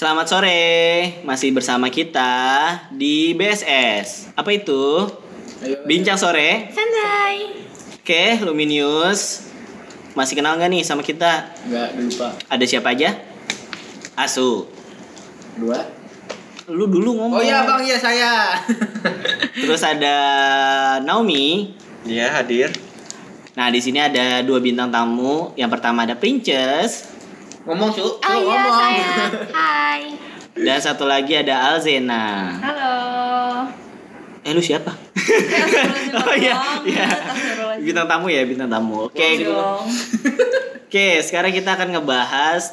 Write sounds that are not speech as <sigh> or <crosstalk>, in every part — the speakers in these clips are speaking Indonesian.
Selamat sore, masih bersama kita di BSS. Apa itu? Ayo. Bincang sore. Santai. Oke, Luminius. Masih kenal nggak nih sama kita? Enggak lupa. Ada siapa aja? Asu. Dua. Lu dulu ngomong. Oh iya bang, iya saya. <laughs> Terus ada Naomi. Iya hadir. Nah, di sini ada dua bintang tamu. Yang pertama ada Princess ngomong su, Oh iya ngomong. saya. <laughs> Hai. dan satu lagi ada Alzena. Halo. Eh, lu siapa? oh iya, iya. Bintang tamu ya, bintang tamu. Oke. dong. Oke, sekarang kita akan ngebahas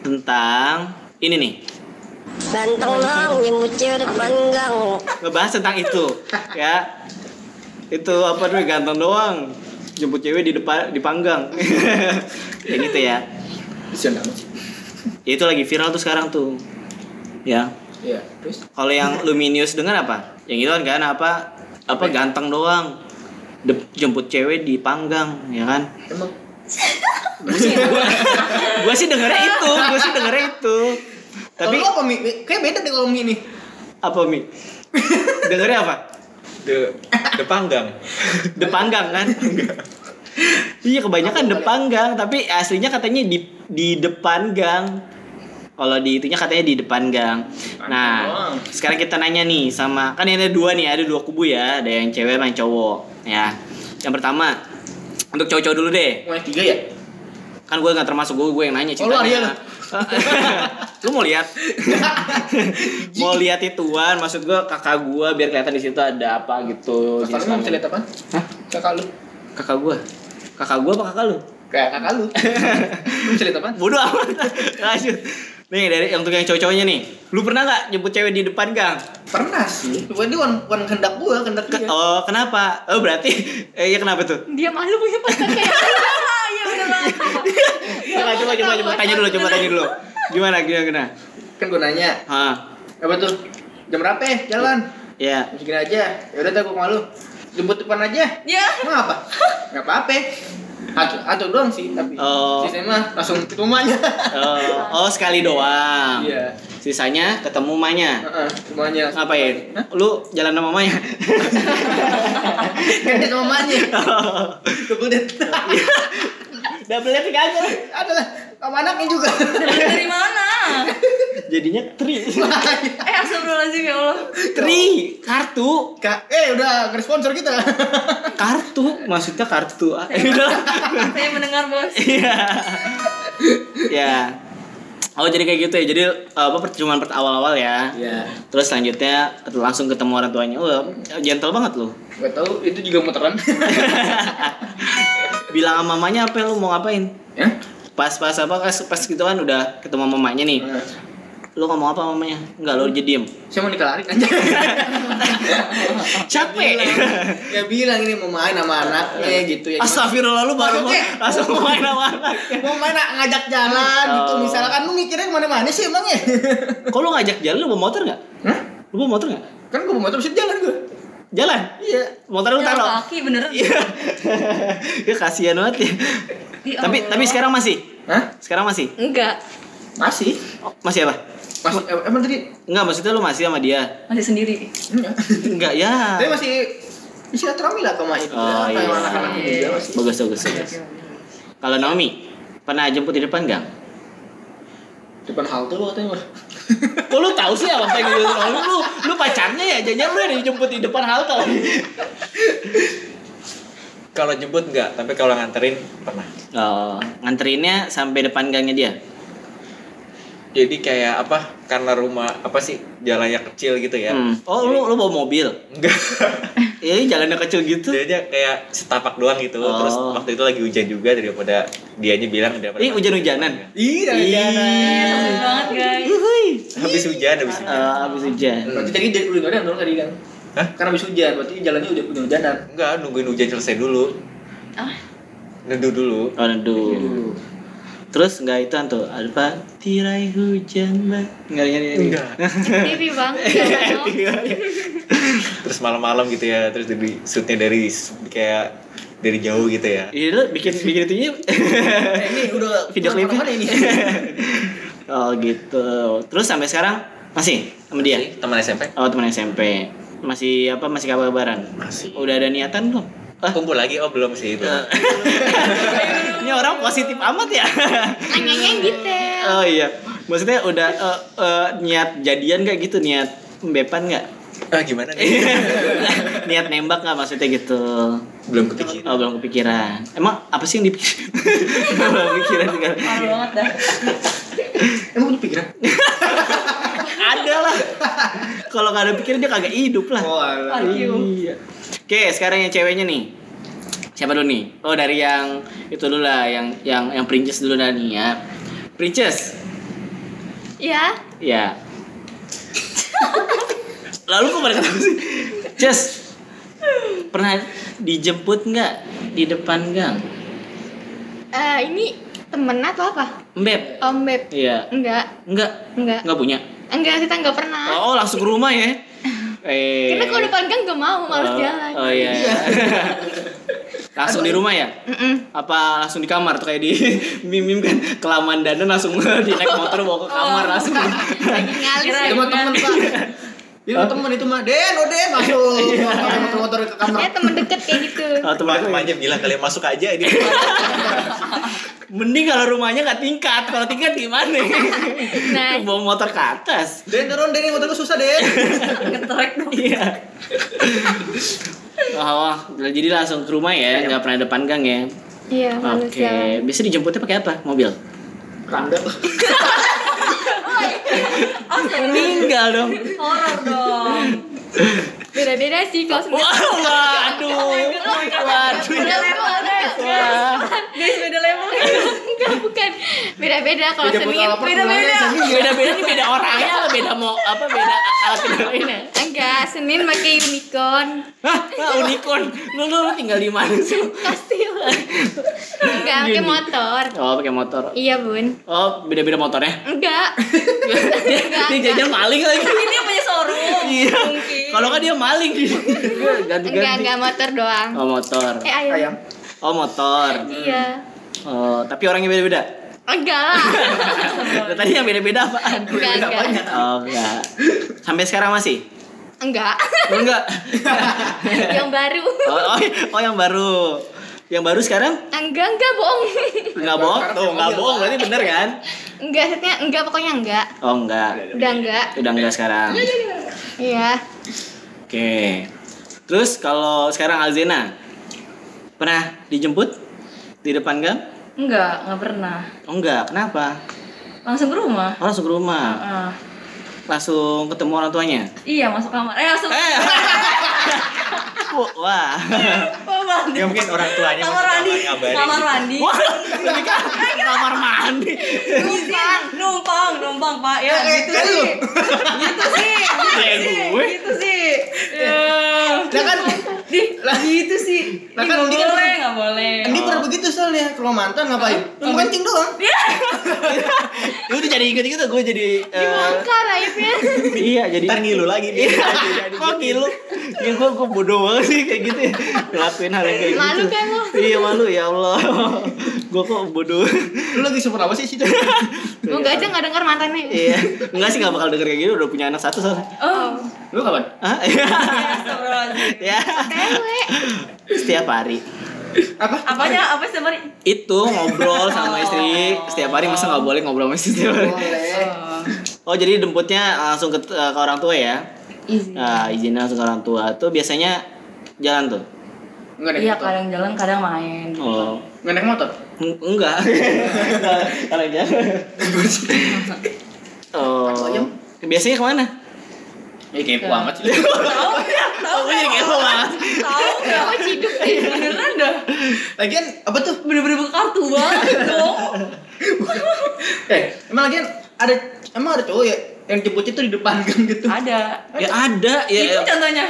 tentang ini nih. Ganteng dong, nyemucir panggang. Ngebahas tentang itu, ya. Itu apa tuh ganteng doang. Jemput cewek di depan dipanggang. <laughs> ya gitu ya. Sih? Ya, <laughs> itu lagi viral tuh sekarang tuh. Ya. Iya. Terus? Kalau yang Luminius dengar apa? Yang itu kan kan apa? Apa ganteng doang. De- jemput cewek dipanggang, ya kan? Emang <laughs> Gua sih dengernya itu, gua sih dengernya itu. Tapi apa mi? Kayak beda deh kalau mi ini. apa Mi? dengernya apa? De, de panggang. Depanggang kan? iya kebanyakan depanggang, tapi aslinya katanya di di depan gang. Kalau di itunya katanya di depan gang. Nah, doang. sekarang kita nanya nih sama kan ini ada dua nih, ada dua kubu ya, ada yang cewek sama yang cowok. Ya, yang pertama untuk cowok-cowok dulu deh. Mau yang tiga ya? Kan gue nggak termasuk gue, gue yang nanya Oh, lu Arya lu? <laughs> lu mau lihat? <laughs> mau lihat ituan, maksud gue kakak gue biar kelihatan di situ ada apa gitu. Kakak lu mau lihat apa? Hah? Kakak lu. Kakak gue. Kakak gue apa kakak lu? Kayak kakak lu. <laughs> lu bisa lihat apa? Bodoh amat. Lanjut. Nih dari yang untuk yang cowok-cowoknya nih. Lu pernah nggak jemput cewek di depan gang? Pernah sih. Cuma ini bukan bukan kehendak gua, kehendak Ke- dia. oh, kenapa? Oh, berarti <laughs> eh ya kenapa tuh? Dia malu punya pacar kayak <laughs> Iya bener banget. Coba coba coba coba tanya dulu, coba tanya dulu. Gimana gimana gimana? Kan gua nanya, Hah. apa tuh? Jam berapa ya? Jalan. Ya. Segini aja. Ya udah tuh gua malu. Jemput depan aja. Ya. Emang apa? Enggak apa-apa. Atuh, atuh doang sih, tapi Oh. sisanya mah langsung ke rumahnya. Oh, oh sekali doang. Iya. Sisanya ketemu mamanya. Heeh, rumahnya. langsung. Ngapain? Hah? Lu jalan sama mamanya? <laughs> Kan sama mamanya. Double date. Double date aja. Ada lah, sama anaknya juga. Dari mana? Jadinya tri. Eh astagfirullahaladzim ya Allah. tri, kartu. Kak, eh udah nge sponsor kita. Kartu, maksudnya kartu. Udah. Saya mendengar bos. Iya. ya. Oh jadi kayak gitu ya. Jadi apa percuma per awal-awal ya. Iya. Terus selanjutnya langsung ketemu orang tuanya. Oh, gentle banget lu. Gak tahu itu juga muteran. <laughs> Bilang sama mamanya apa lu mau ngapain? ya? Pas-pas apa pas, pas gitu kan udah ketemu mamanya nih. Nah, Lu ngomong apa mamanya? Enggak, lu jadi diem. Saya mau nikah lari aja. <laughs> Capek. ya bilang ini mau main sama anaknya gitu ya. Astagfirullah lu baru mau langsung main sama anaknya. Mau main ngajak jalan gitu Oh. misalkan lu mikirnya ke mana-mana sih emangnya? Kok lu ngajak jalan lu bawa motor nggak? Hah? Lu bawa motor nggak? Kan gue mau motor bisa jalan gue. Jalan? Iya. Motor lu taruh. kaki beneran. <laughs> Iya. ya kasihan banget ya. Tapi Allah. tapi sekarang masih? Hah? Sekarang masih? enggak Masih. Oh, masih apa? Masih eh, emang tadi Enggak, maksudnya lu masih sama dia. masih sendiri. enggak. Enggak, ya. Tapi masih silaturahmi lah mak itu. Oh, iya. anak-anak juga masih. Bagus, bagus, bagus. Kalau Naomi, pernah jemput di depan gang? Depan halte lu katanya. Kok lu tahu sih apa yang gitu? Lu, lu, lu pacarnya ya, jangan lu yang dijemput di depan halte lagi. Kalau jemput enggak, tapi kalau nganterin pernah. Oh, nganterinnya sampai depan gangnya dia. Jadi kayak apa? Karena rumah apa sih jalannya kecil gitu ya. Hmm. Oh, lu lu bawa mobil? Enggak. <laughs> Iya, jalannya kecil gitu. Dia aja kayak setapak doang gitu. Oh. Terus waktu itu lagi hujan juga daripada dianya bilang daripada Ih, hujan-hujanan. Iya. Seru banget guys. Uhuy. Habis hujan, habis hujan. Eh, habis hujan. Berarti tadi jadi udah dong tadi kan? Hah? Karena habis hujan, berarti jalannya udah udah hujanan. Enggak, nungguin hujan selesai dulu. Ah, Neduh dulu. Oh, aduh. Terus enggak itu tuh apa? Tirai hujan mbak. Enggak enggak enggak. TV bang. Jangan, Terus malam-malam gitu ya, terus dari shootnya dari kayak dari jauh gitu ya. Iya lu bikin bikin itunya <laughs> Eh, ini udah video klipnya. ini? <laughs> Oh gitu. Terus sampai sekarang masih sama dia? Teman SMP. Oh teman SMP. Masih apa? Masih kabar-kabaran? Masih. Udah ada niatan belum? Ah, <laughs> Kumpul lagi oh belum sih itu. <laughs> ini orang positif amat ya. Yang detail. oh iya. Maksudnya udah eh, eh, niat jadian gak gitu niat bepan nggak? Ah gimana nih? <laughs> niat nembak nggak maksudnya gitu? belum kepikiran. Oh belum kepikiran. Emang apa sih yang dipikir? belum kepikiran banget dah. Emang lu pikiran? Ada lah. Kalau nggak ada pikiran dia kagak hidup lah. Oh. Iya. Oke, sekarang yang ceweknya nih. Siapa dulu nih? Oh, dari yang itu dulu lah, yang yang yang princess dulu dah nih ya. Princess. Ya, Ya. Lalu kok pada ketawa sih? Jess. Pernah dijemput nggak di depan gang? eh, ini temen atau apa? Mbep. Om Beb. Iya. Enggak, Enggak. enggak. Enggak punya. Enggak, kita enggak pernah. Oh, langsung ke rumah ya. Eh. Karena kalau depan gang enggak mau, males oh, jalan. Oh iya. <laughs> langsung di rumah ya? Mm-mm. apa langsung di kamar tuh kayak di <laughs> mimim kan kelamaan dandan langsung <laughs> di naik motor bawa ke kamar Oh. langsung ya. mah temen pak. Itu mah temen itu mah. Den, oh Den masuk. <laughs> Pakai motor-motor ke kamar. Ya temen deket kayak gitu. <laughs> oh, Teman aku temannya bilang kalian masuk aja ini. <laughs> mending kalau rumahnya nggak tingkat kalau tingkat gimana Nah, bawa motor ke atas Den turun Den, motor lu susah Den. ngetrek dong. iya oh, jadi langsung ke rumah ya nggak pernah depan gang ya Iya, oke jalan. biasa dijemputnya pakai apa mobil Randa. Meninggal dong Horor dong. Beda-beda sih kalau wah sebenarnya. waduh waduh guys. Wah. Guys, beda level. Enggak, <laughs> bukan. Beda-beda kalau lapar beda-beda. beda-beda nih beda orangnya apa beda mau apa beda alat kendalanya Enggak, Senin pakai unicorn. Hah, Hah, unicorn lu, lu lu tinggal di mana sih Kastil. Enggak, pakai motor. oh pakai motor Iya, Bun. oh beda-beda motornya Enggak. dia, dia jajan maling lagi Ini punya showroom. iya kalau kan dia maling Enggak, ganti-ganti enggak motor doang. oh motor Eh, ayam. Ayam. oh motor Iya. Oh tapi orangnya beda-beda Enggak lah. <laughs> Nah, tadi yang beda-beda apaan Enggak, enggak. oh enggak sampai sekarang masih Enggak. <laughs> oh enggak <laughs> Yang baru. oh, oh, oh yang baru yang baru sekarang Enggak, enggak bohong. nggak bohong tuh nggak bohong berarti bener kan Enggak, setnya enggak pokoknya enggak. oh enggak Udah enggak. udah enggak sekarang Iya. Oke. Terus kalau sekarang Alzena pernah dijemput di depan gang? Enggak, enggak pernah. Oh enggak, kenapa? Langsung ke rumah. Oh, langsung ke rumah. Ah. Langsung ketemu orang tuanya. iya, masuk kamar. Eh, langsung Eh. <laughs> Wah. Ya mungkin orang tuanya kamar mandi. Kamar gitu. mandi. Wah, lebih kan kamar mandi. Numpang, numpang, numpang, Pak. Ya, gitu kan sih. lu. Gitu sih. Gitu sih. gue. Gitu sih. Ya. Lah kan Di, gitu sih. Lah kan nggak kan- boleh, nggak boleh. Ini pernah begitu soalnya ke rumah mantan ngapain? Cuma kencing doang. <laughs> Lu udah jadi ikut-ikut gue jadi eh, Dibongkar aibnya. <laughs> iya jadi Ntar ngilu lagi dia. Iya, kok ngilu? Ya gue gue bodoh banget sih kayak gitu ya. Ngelakuin hal yang kayak gitu. Malu kan lu? Iya malu ya Allah. gue kok bodoh. Lu lagi super apa sih sih? Gue enggak aja enggak denger mantannya. Iya, enggak sih gak bakal denger kayak gitu udah punya anak satu soalnya. Oh, Lu kapan? Hah? Iya. <laughs> ya, <laughs> Tewe. setiap hari. Apa? Apanya? Apa sih, Mari? Itu ngobrol sama istri setiap hari masa nggak boleh ngobrol sama istri setiap hari. Boleh. Oh jadi jemputnya langsung ke, ke orang tua ya? Izin. Nah, izinnya langsung ke orang tua tuh biasanya jalan tuh. Enggak naik Iya, motor. kadang jalan, kadang main. Oh, Enggak naik motor. Eng- enggak. <laughs> Kalau jalan. Oh. Biasanya ke mana? Ya kepo amat sih. <laughs> Tahu nggak? Tahu Oh, jadi kepo mas. Tahu nggak? Kok ciduk sih? Beneran dah. Lagian apa tuh? Bener-bener buka kartu banget dong. <laughs> Eh, emang lagian ada emang ada cowok ya yang jemput itu di depan gang gitu. Ada. Ya ada ya. Itu contohnya.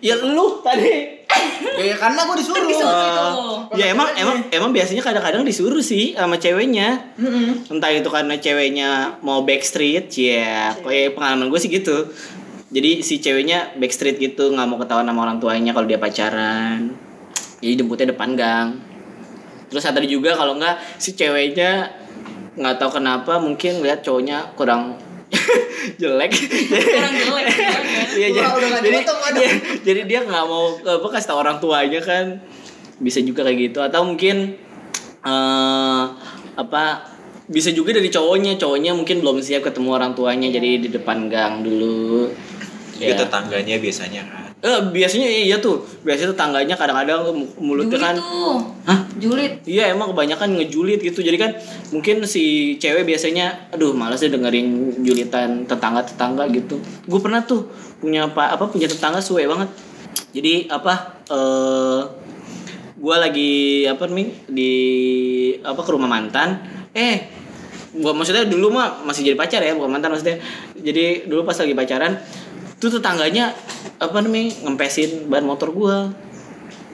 Ya lu tadi. <laughs> Ya, ya karena gua disuruh. Disuruh. Oh, ya emang emang emang biasanya kadang-kadang disuruh sih sama ceweknya. Mm-mm. Entah itu karena ceweknya mau backstreet, ya. Kayak pengalaman gue sih gitu. Jadi si ceweknya backstreet gitu, nggak mau ketahuan sama orang tuanya kalau dia pacaran. Jadi jemputnya depan gang. Terus ada juga kalau nggak si ceweknya nggak tahu kenapa mungkin lihat cowoknya <laughs> <laughs> kurang jelek. Kurang jelek kan? Iya, jadi, jadi, dia, jadi dia nggak mau apa kasih tau orang tuanya kan. Bisa juga kayak gitu. Atau mungkin eh apa bisa juga dari cowoknya. Cowoknya mungkin belum siap ketemu orang tuanya jadi di depan gang dulu Itu Ya. tetangganya biasanya kan. Eh, biasanya iya tuh biasanya tangganya kadang-kadang mulutnya Julid kan tuh. Hah? Julid. Iya emang kebanyakan ngejulit gitu Jadi kan mungkin si cewek biasanya Aduh males deh dengerin julitan tetangga-tetangga gitu Gue pernah tuh punya apa, apa punya tetangga suwe banget Jadi apa eh Gue lagi apa nih di apa ke rumah mantan Eh gua maksudnya dulu mah masih jadi pacar ya bukan mantan maksudnya jadi dulu pas lagi pacaran tuh tetangganya apa namanya ngempesin ban motor gua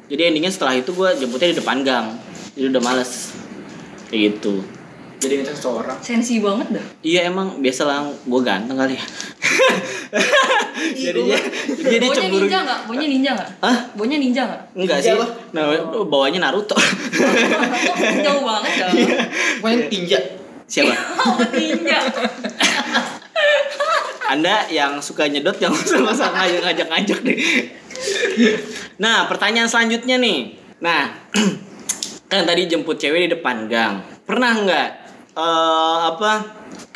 jadi endingnya setelah itu gue jemputnya di depan gang jadi udah males kayak gitu Jadi ngecek seseorang. Sensi banget dah. iya emang biasa lah gue ganteng kali ya <laughs> jadinya jadi Baunya cemburu ninja nggak? Baunya ninja nggak? Hah? Baunya ninja nggak? enggak Ninja sih apa? nah bawanya Naruto Kok <laughs> jauh banget dah. Pokoknya tinja. siapa <laughs> Oh, ninja. Anda yang suka nyedot yang <laughs> usah ngajak ngajak ngajak deh. Nah pertanyaan selanjutnya nih. Nah <clears throat> kan tadi jemput cewek di depan gang. Pernah nggak eh apa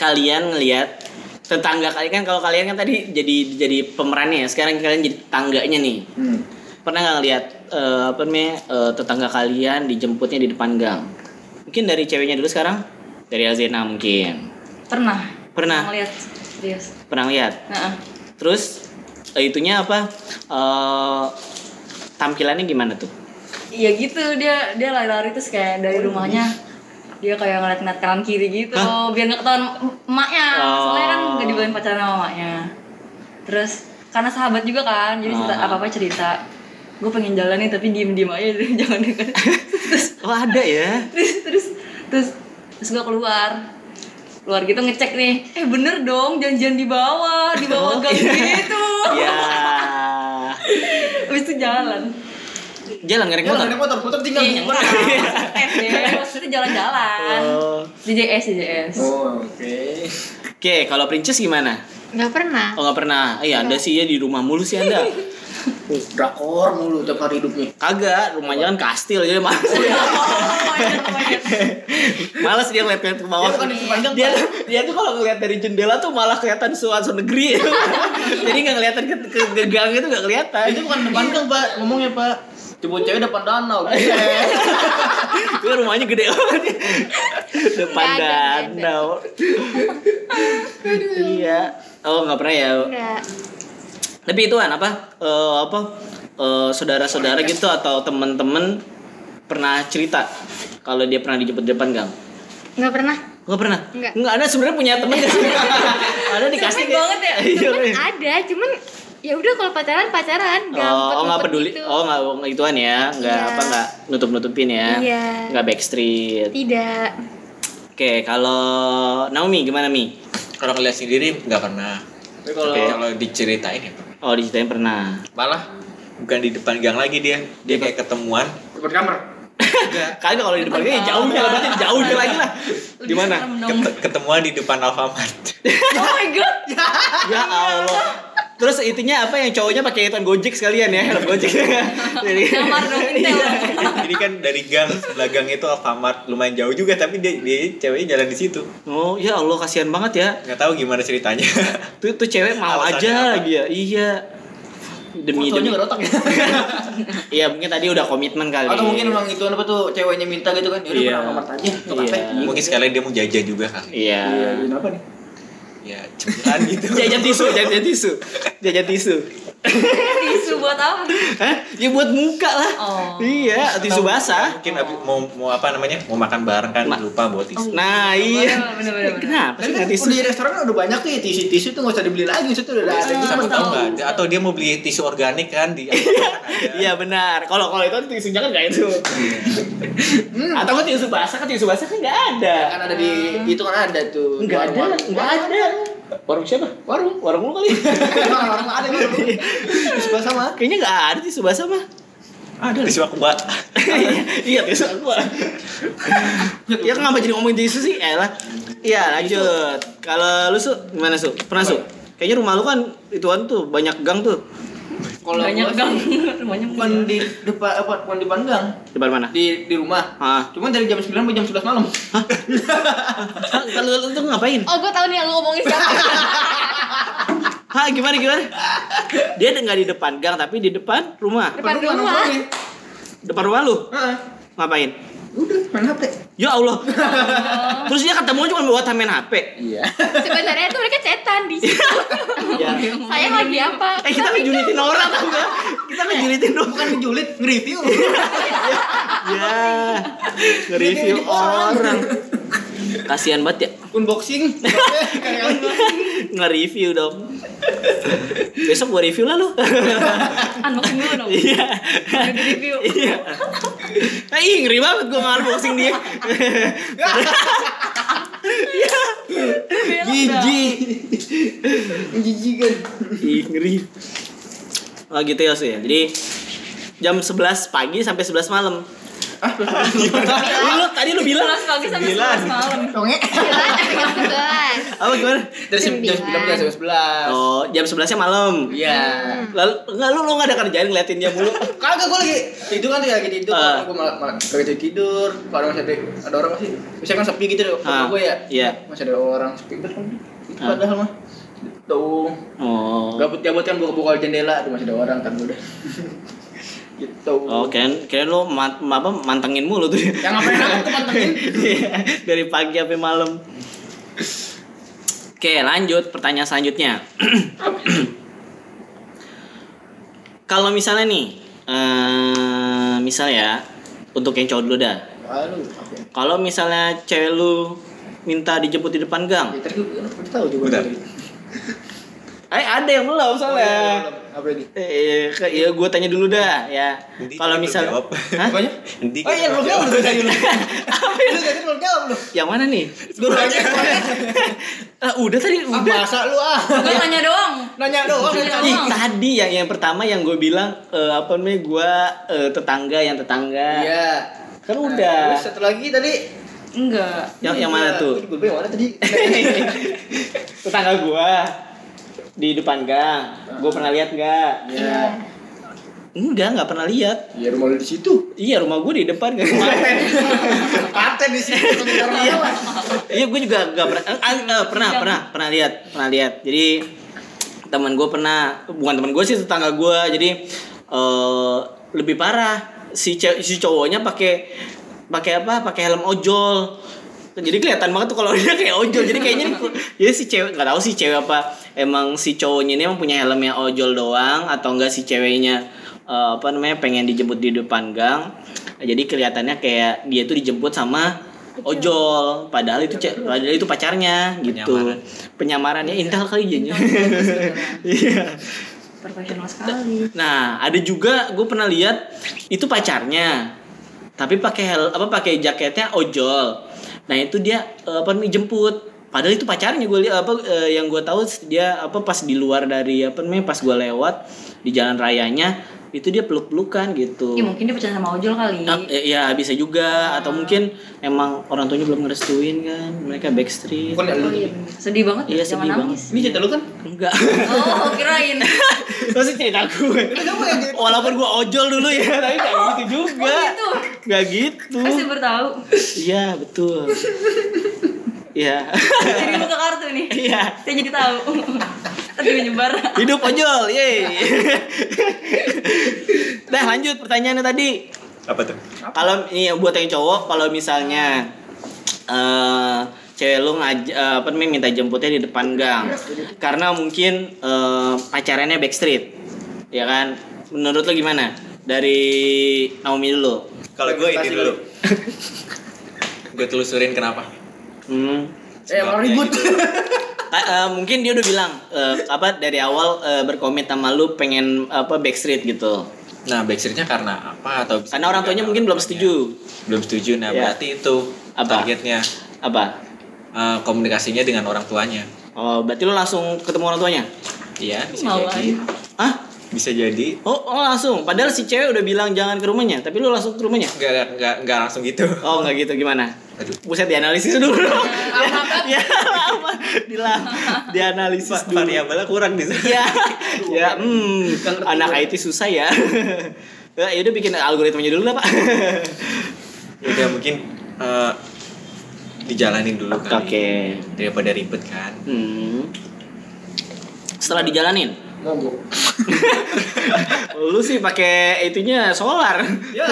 kalian ngelihat tetangga kalian? Kan kalau kalian kan tadi jadi jadi pemerannya ya. Sekarang kalian jadi tetangganya nih. Hmm. pernah nggak ngelihat eh, apa namanya eh, tetangga kalian dijemputnya di depan gang? Mungkin dari ceweknya dulu sekarang? Dari Azena mungkin. Pernah. Pernah. Ngeliat. Serius. pernah lihat Nah, Terus eh, itunya apa? Eh tampilannya gimana tuh? Iya gitu dia dia lari-lari terus kayak dari rumahnya dia kayak ngeliat-ngeliat kanan kiri gitu biar nggak ketahuan emaknya Oh. soalnya kan nggak dibolehin pacaran sama emaknya terus karena sahabat juga kan jadi Ah. apa apa cerita gue pengen jalan nih tapi diem diem aja <laughs> jangan dekat terus <laughs> Oh ada ya? terus terus terus terus gue keluar keluar gitu ngecek nih eh bener dong janjian di bawah di bawah gang gitu <laughs> Ya. <laughs> habis itu jalan Jalan ngereng Ya, motor. naik motor putar tinggal Iya, di enggak. maksudnya jalan-jalan. Oh. DJS, DJS. Oh, oke. Oke, kalau Princess gimana? Nggak pernah. Oh nggak pernah. Iya, anda sih ya di rumah mulu sih anda. <laughs> Drakor mulu tiap hari hidupnya. Kagak, rumahnya kan kastil jadi males. Oh, iya, oh, iya. males dia ngeliat ke bawah. Dia di sepanjang, dia, dia tuh kalau ngeliat dari jendela tuh malah kelihatan suasana negeri. <laughs> jadi nggak kelihatan ke, ke, ke gang itu nggak kelihatan. Itu bukan depan gang, Pak. Ngomongnya, Pak. Coba cewek depan danau. <laughs> Itu rumahnya gede banget. Depan Nggak nggak danau. iya. Oh nggak pernah ya. Enggak. Tapi itu kan apa? Eh, apa? eh, saudara-saudara gitu atau teman-teman pernah cerita kalau dia pernah dijemput di depan gang? Nggak pernah. Nggak pernah? Nggak. Nggak ada sebenarnya punya temen gak sih? <laughs> ada dikasih banget ya? <laughs> Iya, Temen iya. ada, cuman ya udah kalau pacaran pacaran. Oh, oh nggak peduli. gitu. Oh nggak nggak ituan ya, nggak Iya. apa nggak nutup nutupin ya? Iya. Nggak backstreet. Tidak. Oke, kalau Naomi gimana Mi? Kalau ngeliat sendiri nggak pernah. Tapi kalau Tapi kalau diceritain ya pernah. Oh diceritain pernah. Malah bukan di depan gang lagi dia. Dia kayak ketemuan. depan kamar. Kagak <laughs> kalau di depan Depan ya jauhnya lah, berarti jauhnya lagi lah. Dong. Ket- ketemuan di depan Alfamart. Oh my god. <laughs> Ya Allah. Terus itunya apa yang cowoknya pakai hitam Gojek sekalian ya, helm Gojek. <laughs> Jadi intel. Jadi kan dari gang sebelah gang itu Alfamart lumayan jauh juga tapi dia, dia ceweknya jalan di situ. Oh, ya Allah kasihan banget ya. Nggak tahu gimana ceritanya. <laughs> Tuh tuh cewek mau Alasannya aja apa? lagi ya. Iya. Demi Fotonya demi. otak ya. <laughs> Iya, mungkin tadi udah komitmen kali. Atau mungkin emang itu apa tuh ceweknya minta gitu kan. Ya udah Iya. pernah kamar aja. Tuh Iya. Mungkin sekalian dia mau jajan juga kan. Iya. Iya, apa nih? Ya cemilan gitu. Jajan tisu, jajan tisu. Jajan tisu. <laughs> Tisu buat apa? Hah? Ya buat muka lah. Oh. Iya, tisu Atau basah. Mungkin abis- mau mau apa namanya? Mau makan bareng kan Ma- lupa bawa tisu. Nah, iya. Bener, bener, bener. Kenapa sih Tapi nggak kan tisu? udah di restoran kan udah banyak tuh ya tisu-tisu tuh nggak usah dibeli lagi, itu udah ada. Cuma tahu nggak? Atau dia mau beli tisu organik kan di <laughs> Alfamart kan. Iya benar. Kalau kalau itu tisunya kan nggak itu. Atau kan tisu basah kan tisu basah kan nggak ada. kan ada di itu kan ada tuh. Nggak ada, nggak ada. Warung siapa? Warung. Warung lu kali. Ada warung. Di sebelah sama. Kayaknya nggak ada tisu basah mah. Ada. Tisu aqua. iya tisu aqua ya kenapa jadi ngomongin tisu sih Elah iya lanjut kalau lu su gimana su pernah su kayaknya rumah lu kan ituan tuh banyak gang tuh Kalau Banyak gang. Rumahnya <laughs> bukan di depan apa bukan di depan gang. depan mana Di di rumah. ah Cuman dari jam 9 sampai jam 11 malam. <laughs> kalau lu tuh ngapain Oh, gue tahu nih yang lu ngomongin siapa. <laughs> Hah gimana gimana dia nggak di depan gang tapi di depan rumah Depan rumah. nih. depan rumah lu Heeh. ngapain Udah main HP. ya Allah. Terus dia ketemu cuma buat main HP Iya. Sebenarnya tuh mereka cetan di situ. ya Saya lagi apa? eh kita ngejulitin orang. tau gak kita ngejulitin orang. Bukan ngejulit, nge-review. ya nge-review orang kasihan banget ya. <laughs> Unboxing. nge-review dong. Besok gua review lah lu. Unboxing dulu dong. iya. Review. iya. Ih ngeri banget gua nge-unboxing dia. Jijik. Jijik kan. ih ngeri. Oh gitu ya sih ya. Jadi jam 11 pagi sampai 11 malam Ah, lu tadi lu bilang 11 pagi sampai Sembilan. 11 malam. Tonge. Sampai 11. apa gimana Dari jam 9 sampai jam 11. oh jam 11 nya malam Iya. lalu enggak lu lu nggak ada kerjaan ngeliatin dia mulu <laughs> Kagak gue lagi tidur kan tuh ya lagi tidur, Ah. gue malah malah jadi tidur. Kalau masih ada ada orang masih, biasanya kan sepi gitu deh Ah, rumah gue ya. iya. Masih ada orang sepi terus kan. Itu Ah. padahal mah. Tuh. oh Gabut-gabut kan buka-buka jendela tuh masih ada orang kan udah. <laughs> gitu. Oh, kirain, kirain lu man, apa, mantengin mulu tuh Yang ngapain aku tuh pantengin? <laughs> Iya, Dari pagi sampai malam Oke lanjut pertanyaan selanjutnya <clears throat> Kalau misalnya nih eh Misal ya Untuk yang cowok dulu dah. Kalau misalnya cewek lu Minta dijemput di depan gang Ya, tadi gue udah tahu juga. Eh ada yang belum Oh, iya, soalnya belum. Apa ini? Eh, ke- ya gue tanya dulu dah ya. Kalau misal? Nanti Oh iya, belum jawab lu tadi lu. Apa Lu tadi belum jawab lu. Yang mana nih? Gue nanya. Ah, udah tadi Ah, udah. masa lu ah. Gue nanya doang. Nanya doang tadi. Ih, tadi yang yang pertama yang gue bilang eh, apa namanya gue eh, tetangga yang tetangga. Iya. Kan udah. Terus satu lagi tadi Enggak. Yang yang mana tuh? Gue yang mana tadi? <laughs> <laughs> tetangga gue di depan gang. Gue pernah lihat nggak? Iya. Enggak, nggak pernah lihat. Iya rumah lu di situ. Iya, rumah gue di depan kan. <laughs> Paten di situ. Iya. Iya, gue juga gak pernah, eh, eh, pernah, pernah, pernah lihat, pernah lihat. Jadi teman gue pernah, bukan teman gue sih tetangga gue. Jadi eh lebih parah si ce- si cowoknya pakai pakai apa? Pakai helm ojol. Jadi kelihatan banget tuh kalau dia kayak ojol. Jadi kayaknya <laughs> ya si cewek nggak tahu si cewek apa. Emang si cowoknya ini emang punya helmnya ojol doang atau enggak si ceweknya eh, apa namanya pengen dijemput di depan gang. Jadi kelihatannya kayak dia tuh dijemput sama ojol. Padahal itu ce- padahal itu pacarnya gitu. Penyamarannya intel kali jadinya. <laughs> Iya Profesional sekali. nah ada juga gue pernah lihat itu pacarnya. Tapi pakai hel apa pakai jaketnya ojol nah itu dia eh, apa namanya jemput. Padahal itu pacarnya gue apa eh, yang gue tahu dia apa pas di luar dari apa namanya pas gue lewat di jalan rayanya itu dia peluk pelukan gitu Ya mungkin dia percaya sama ojol kali. Ah, eh, ya bisa juga atau mungkin emang orang tuanya belum ngerestuin kan mereka backstreet Bukan ya lu. Oh iya, sedih banget Iya, ya, jangan sedih nangis. Ini cerita lu kan? enggak Oh, kirain. <laughs> Masih cerita gue Walaupun gue ojol dulu ya <laughs> Tapi gak gitu juga Oh, gitu. Gak gitu bertahu. Iya betul Iya Jadi buka kartu nih. Iya Saya jadi tahu. Tadi menyebar. Hidup ojol Yeay <laughs> Nah lanjut pertanyaannya tadi Apa tuh? Kalau ini buat yang cowok Kalau misalnya eh cewek lu ngaj eh, apa namanya minta jemputnya di depan gang karena mungkin eh, pacarannya backstreet ya kan menurut lu gimana dari Naomi dulu Kalau gue ini dulu. <laughs> gue telusurin kenapa. Eh, hmm. orang Sebabnya ribut. gitu. <laughs> Eh, mungkin dia udah bilang eh, apa dari awal eh, berkomit sama lu pengen apa backstreet gitu Nah, backstreetnya karena apa atau bisa karena orang tuanya mungkin belum setuju Belum setuju. Nah, Ya. berarti itu Apa? targetnya apa eh, komunikasinya dengan orang tuanya. oh berarti lu langsung ketemu orang tuanya Iya, bisa Mau jadi. ah bisa jadi Oh, oh langsung. Padahal si cewek udah bilang jangan ke rumahnya, tapi lu langsung ke rumahnya. nggak nggak nggak nggak langsung gitu Oh, nggak gitu gimana? Aduh. Buset dianalisis dulu. ya, <laughs> ya, apa? Dilah, <laughs> dianalisis Va- dulu. variabelnya kurang di sana Ya, <laughs> ya, hmm, anak IT susah ya. Ya udah bikin algoritmanya dulu lah, Pak. ya udah mungkin eh, dijalanin dulu kali Oke. daripada ribet kan Hmm. Setelah dijalanin, Mogok. <laughs> lu sih pakai itunya solar. Ya,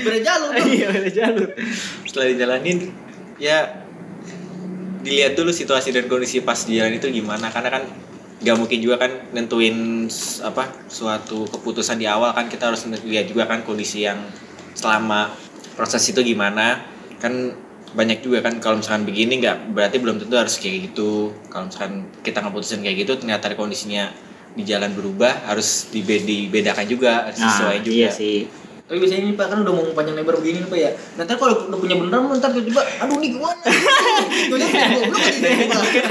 beda jalur. <laughs> Iya, beda jalur. setelah dijalanin ya dilihat dulu situasi dan kondisi pas di jalan itu gimana karena kan nggak mungkin juga kan nentuin apa suatu keputusan di awal kan kita harus lihat juga kan kondisi yang selama proses itu gimana kan banyak juga kan kalau misalkan begini nggak berarti belum tentu harus kayak gitu kalau misalkan kita ngeputusin kayak gitu ternyata kondisinya di jalan berubah harus dibe- dibedakan juga harus sesuai juga iya sih. Tapi biasanya ini Pak kan udah mau panjang lebar begini nih Pak ya. Nanti kalau udah punya beneran ntar tiba-tiba aduh nih gimana? <laughs> Gimana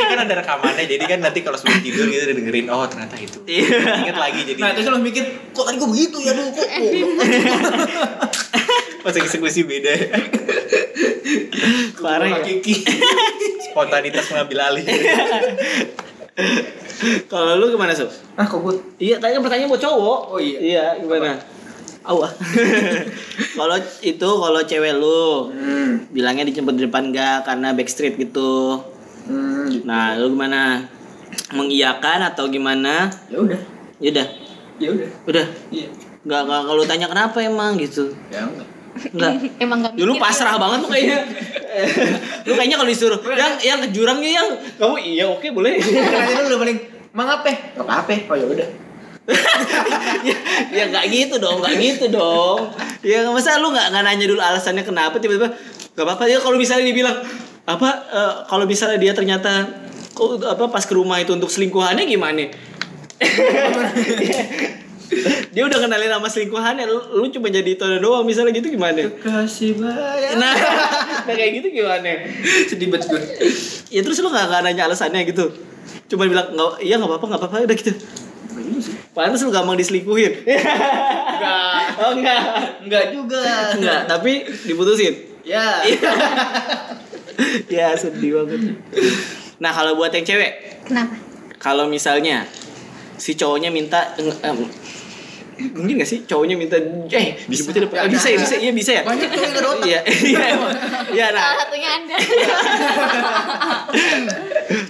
kan, ada rekamannya jadi kan nanti kalau sebelum tidur gitu dengerin oh ternyata itu Iya. ingat lagi jadi Nah, terus lo mikir kok tadi gue begitu ya dulu kok <laughs> <laughs> pas eksekusi beda Parah ya. Spontanitas mengambil alih Kalau lu gimana, Sob? Ah, kok gue Iya, tanya pertanyaan buat cowok. Oh, iya. Iya, gimana? Awah. <laughs> kalau itu kalau cewek lu Hmm. bilangnya dijemput di depan enggak karena backstreet gitu. Hmm, gitu. Nah, lu gimana? Mengiyakan atau gimana? Ya udah. Ya udah. Ya udah. Udah. Iya. Enggak enggak kalau tanya kenapa emang gitu. Ya enggak. Enggak. <laughs> Emang gak Ya, lu mikir pasrah banget tuh kayaknya. <laughs> lu kayaknya kalau disuruh, yang yang ke jurangnya yang kamu iya oke boleh. <laughs> Karena lu udah paling Mang apa? Gak apa-apa. Oh ya udah. ya, ya nggak gitu dong, nggak gitu dong. Ya masa lu nggak nggak nanya dulu alasannya kenapa tiba-tiba nggak apa-apa ya kalau misalnya dia bilang apa eh, kalau misalnya dia ternyata apa pas ke rumah itu untuk selingkuhannya gimana? Dia udah kenalin nama selingkuhannya lu, lu cuma jadi itu doang misalnya gitu gimana Kasih bayar. nah, <laughs> nah kayak gitu gimana Sedih banget gue. ya terus lu nggak nggak nanya alasannya gitu cuma bilang nggak iya nggak apa-apa nggak apa-apa udah gitu Pantes lu gampang diselingkuhin. <laughs> Enggak. oh enggak. Enggak juga. Enggak, tapi diputusin. Ya. <laughs> ya sedih banget. Nah kalau buat yang cewek, Kenapa? kalau misalnya si cowoknya minta mungkin gak sih cowoknya minta eh depan- Ya, bisa ya ya, bisa iya bisa ya Banyak cowok yang gak ada otak. iya iya emang. iya nah Salah satunya Anda. <laughs>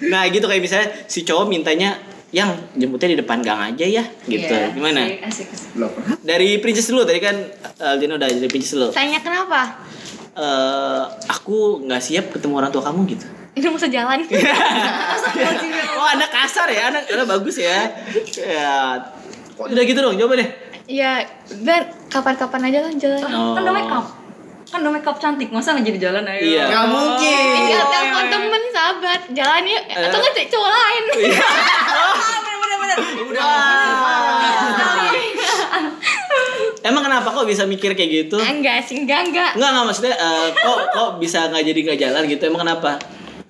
nah gitu kayak misalnya si cowok mintanya yang jemputnya di depan gang aja ya gitu Iya, gimana asik, asik. Dari princess dulu tadi kan Aldino udah dari princess dulu Tanya kenapa? eh aku nggak siap ketemu orang tua kamu gitu Ini mau sejalan. <laughs> oh anak kasar ya anak anak bagus ya <laughs> ya udah gitu dong coba deh ya, dan kapan-kapan aja lah jalan. Oh. Kan udah make up. Kan udah make up cantik, masa nggak jadi jalan ayo? Iya. Gak mungkin. Tinggal telepon temen sahabat, jalan yuk. Atau nggak cek cowok lain. emang kenapa kok bisa mikir kayak gitu enggak sih, enggak enggak. Enggak enggak maksudnya eh, kok kok bisa nggak jadi nggak jalan gitu emang kenapa?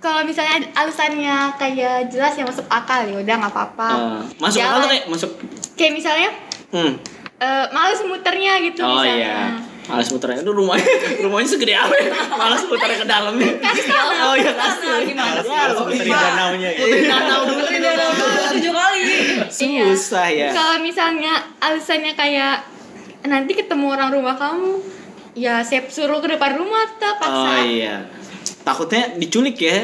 Kalau misalnya alasannya kayak jelas ya masuk akal ya udah nggak apa-apa. Eh, masuk akal tuh kayak masuk Kayak misalnya hmm. eh, males muternya gitu Oh misalnya. iya. Malas muternya itu rumahnya <laughs> rumahnya segede apa ya? Malas muternya ke dalamnya. <laughs> Oh iya kasih. Gimana sih? Ya, Kalau putri danaunya gitu. Danau dulu Putri Danau tujuh kali. Iya. Susah ya. Kalau misalnya alasannya kayak nanti ketemu orang rumah kamu, ya saya suruh ke depan rumah tuh Oh iya. Takutnya diculik ya.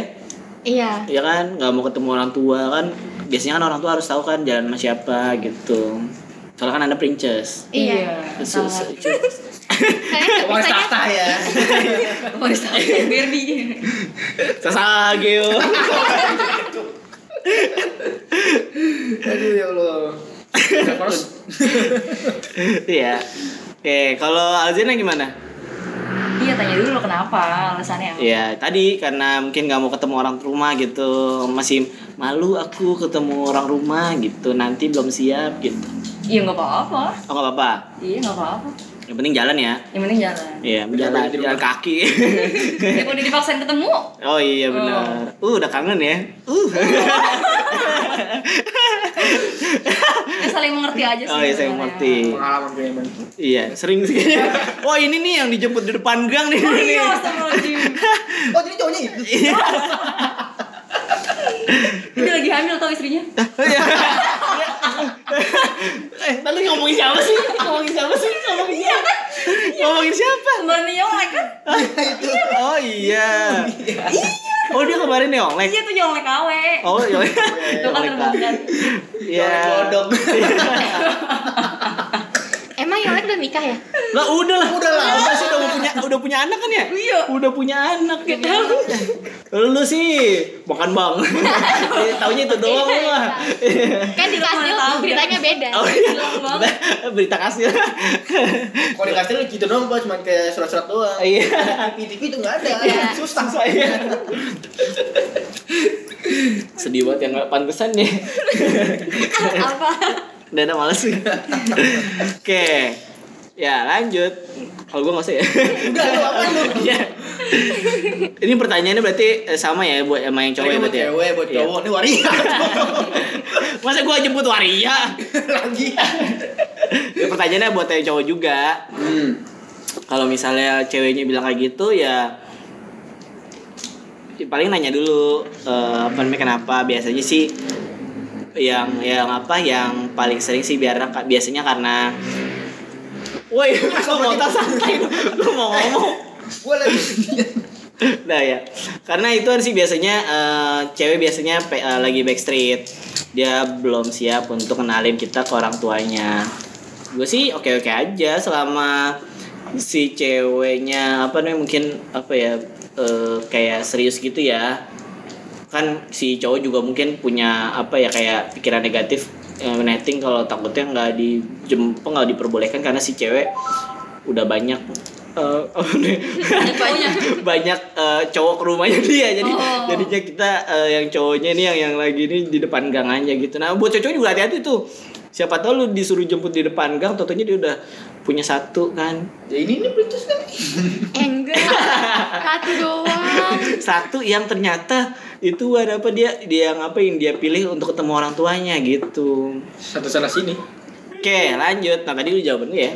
Iya. Ya kan nggak mau ketemu orang tua kan. Biasanya kan orang tua harus tahu kan jalan sama siapa gitu. Soalnya kan anda princess. Iya. Su- su- Saya Waris tahta ya. Waris Berdi. Sasageo. Aduh ya Allah. <laughs> Iya. Oke, kalau Alzina gimana? Iya tanya dulu kenapa alasannya apa? Ya tadi karena mungkin nggak mau ketemu orang rumah gitu, masih malu aku ketemu orang rumah gitu, nanti belum siap gitu. Iya nggak apa-apa. Oh nggak apa-apa, Iya nggak apa-apa. yang penting jalan ya. Yang penting jalan. Iya, jalan jalan kaki. <laughs> Ya udah dipaksain ketemu, oh iya benar. Uh udah kangen ya. Uh. <laughs> ya saling saling mengerti aja sih Oh iya saya sebenarnya. mengerti. Pengalaman pribadi. Iya, sering sih. <laughs> Oh ini nih yang dijemput di depan gang nih. Oh iya, astagfirullahaladzim. <laughs> Oh jadi cowoknya itu? Dia lagi hamil tau istrinya. <laughs> Iya. eh, tadi ngomongin siapa sih? Ngomongin siapa sih? Ngomongin siapa? Ngomongin siapa? Kemarin nyolek kan? Oh iya. Oh dia kemarin nih Onglek. Iya tuh nyolek KW. Oh iya. Itu kan terbongkar. Iya. Bodong. <laughs> Emang Yolek udah nikah ya? Lah udah lah. Udah lah. Udah sih udah punya udah punya anak kan ya? Iya. Udah punya anak gitu. Lu sih makan bang. <laughs> Taunya itu doang lu mah. Kan di kastil beritanya beda. Oh iya. Banget. Berita kasih. Kalau di kastil gitu doang cuma kayak surat-surat doang. Iya. TV TV itu nggak ada. Iya. Susah. Saya. Sedih banget yang gak pantesan nih. <laughs> Apa? Udah ada males sih. <laughs> Oke. Ya lanjut. Kalau gue gak usah ya. Udah lu apa lu? Iya. Ini pertanyaannya berarti eh, sama ya buat sama yang cowok ya buat berarti ya? cewek, buat Iya. cowok. Ini waria. <laughs> Masa gue jemput waria? <laughs> Lagi. ya, pertanyaannya buat yang cowok juga. Hmm. Kalau misalnya ceweknya bilang kayak gitu ya ya paling nanya dulu eh, apa namanya kenapa biasanya sih yang yang apa yang paling sering sih biar biasanya karena Woi, <laughs> lu mau tak santai lu, mau ngomong. Gue lagi. <laughs> Nah ya, karena itu sih biasanya eh, cewek biasanya pe- eh, lagi backstreet, dia belum siap untuk kenalin kita ke orang tuanya. Gue sih oke oke aja selama si ceweknya apa namanya mungkin apa ya eh, kayak serius gitu ya. Kan si cowok juga mungkin punya apa ya kayak pikiran negatif eh, netting kalau takutnya nggak dijemput nggak diperbolehkan karena si cewek udah banyak eh? <laughs> Banyak. <laughs> banyak eh, cowok ke rumahnya dia jadi Oh. jadinya kita eh, yang cowoknya nih yang yang lagi ini di depan gang aja gitu nah buat cowok juga hati-hati tuh siapa tahu lu disuruh jemput di depan gang totonya dia udah punya satu kan Ya ini ini Bluetooth kan? Eh, enggak. Satu doang. satu yang ternyata itu ada apa dia dia yang apa yang dia pilih untuk ketemu orang tuanya gitu Satu sana sini. oke lanjut nah tadi lu jawaban lu ya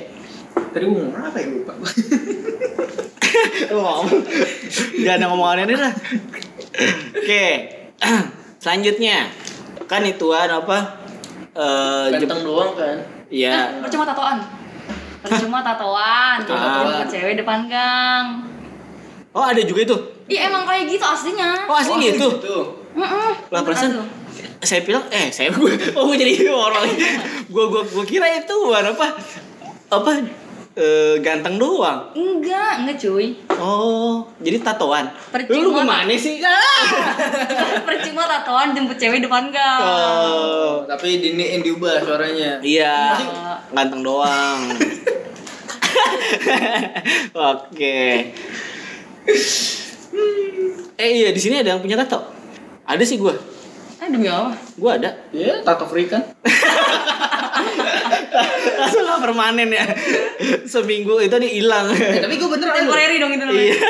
Tadi gue ngomong apa ya lupa. <laughs> lu ngomong jangan ngomong aneh lah oke <clears throat> selanjutnya kan ituan apa eh Ganteng doang kan. Iya. Eh, percuma tatoan. Percuma tatoan. Tatoan. cewek depan gang. Oh ada juga itu. Iya emang kayak gitu aslinya. Oh asli gitu. Heeh. Lah perasaan saya bilang eh saya <laughs> gue oh gue jadi <laughs> orang gue gue gue kira itu apa apa eh, ganteng doang. Enggak, enggak cuy. Oh jadi tatoan. Percuma. Lu gimana sih? <laughs> Percuma tatoan jemput cewek depan gang. Oh Tapi diniin diubah suaranya. iya ganteng doang. <laughs> Oke. Eh iya di sini ada yang punya tato. Ada sih gue. Eh demi apa? Gue ada. Ya, tato free kan. <laughs> <laughs> Langsung gak permanen ya. Seminggu itu nih hilang. Eh, tapi gue bener. Temporary dong itu namanya. Iya.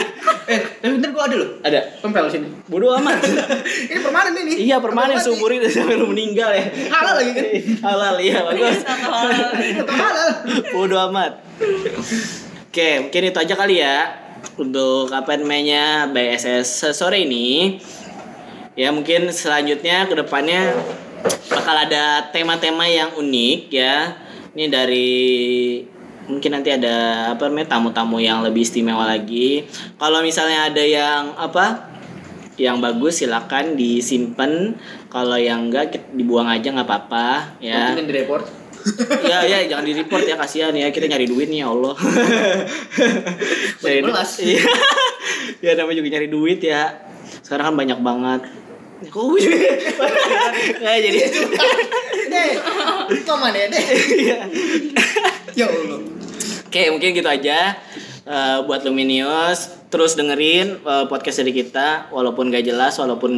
Eh, tapi bener gue ada loh. Ada. Tempel sini. Bodoh amat. <laughs> Ini permanen ini. iya permanen seumur hidup sampai lu meninggal ya. Halal lagi kan? <laughs> Halal iya bagus. Tato halal. Bodoh amat. Oke, mungkin itu aja kali ya untuk apa namanya BSS sore ini. Ya mungkin selanjutnya ke depannya bakal ada tema-tema yang unik ya. Ini dari mungkin nanti ada apa namanya tamu-tamu yang lebih istimewa lagi. Kalau misalnya ada yang apa yang bagus silakan disimpan. Kalau yang enggak dibuang aja nggak apa-apa ya. Mungkin di report. ya ya jangan di report ya kasihan ya kita nyari duit nih ya Allah Nyari iya ya namanya juga nyari duit ya sekarang kan banyak banget gue nggak jadi Deh, ke mana ya deh? Iya. Ya Allah. oke mungkin gitu aja Eh, buat Luminius terus dengerin eh, podcast dari kita walaupun gak jelas walaupun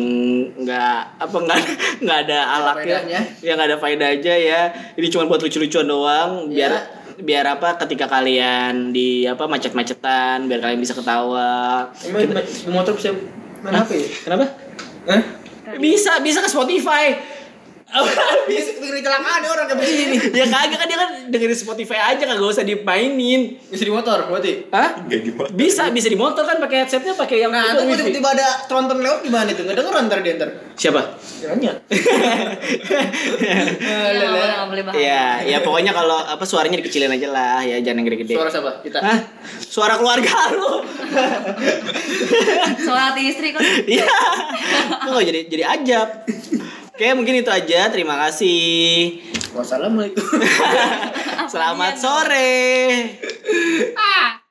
nggak apa nggak nggak ada alaknya faedahnya. ya nggak ada faedah aja ya ini cuma buat lucu-lucuan doang biar Ya. biar apa ketika kalian di apa macet-macetan biar kalian bisa ketawa Emang motor bisa main HP ya? kenapa Hah? Bisa bisa ke Spotify bikin kecelakaan nih orang kayak begini nih. ya kagak kan dia kan dengerin Spotify aja kagak usah dimainin. Bisa di motor berarti. Hah? Enggak gimana. Bisa, bisa di motor kan pakai headsetnya pakai yang Nah, itu wifi. tiba-tiba ada tronton lewat gimana itu? Nggak denger ntar dia ntar. Siapa? <laughs> Iya, bahas. Ya, ya pokoknya kalau apa suaranya dikecilin aja lah ya, jangan yang gede-gede. Suara siapa? Kita. Hah? Suara keluarga lu. Hati istri kan. Iya. Kok jadi jadi ajab. Oke, mungkin itu aja. Terima kasih. Wassalamualaikum. <laughs> Selamat sore. Ah.